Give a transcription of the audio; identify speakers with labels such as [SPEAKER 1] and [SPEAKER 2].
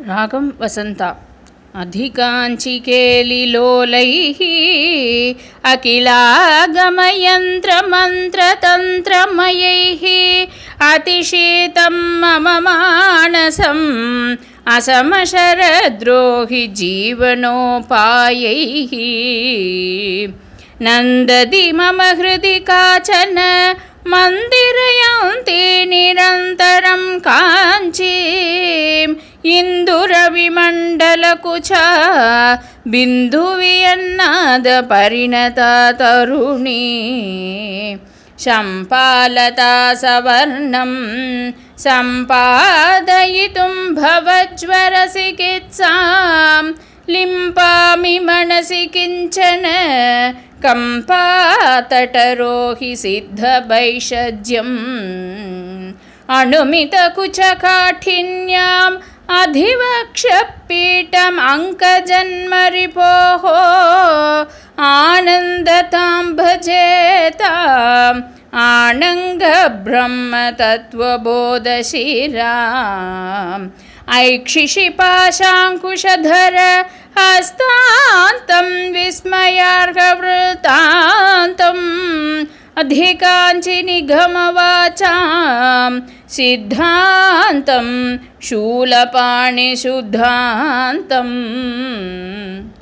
[SPEAKER 1] रागं वसन्ता। अधिकाञ्चिकेलिलोलैः अखिलागमयन्त्रमन्त्रतन्त्रमयैः अतिशीतं मम मानसम् असमशरद्रोहि जीवनोपायैः। नन्दति मम हृदि काचन मन्दिरयन्ति निरन्तरं काञ्चीम् इन्दुरविमण्डलकुचा बिन्दुवियन्नादपरिणता तरुणी शम्पालता सवर्णं सम्पादयितुं भवज्वरचिकित्सां लिम्पामि मनसि किञ्चन कम्पातटरोहि सिद्धभैषज्यम् अणुमितकुचकाठिन्याम् अधिवक्षपीठम् अङ्कजन्मरिपोः आनन्दतां भजेताम् आनङ्गब्रह्मतत्त्वबोधशिराम् ऐक्षिशिपाशाङ्कुशधर हस्तान्तं विस्मयार्हवृतान्तम् अधिकाञ्चिनिगमवाचां सिद्धान्तं शूलपाणिशुद्धान्तम्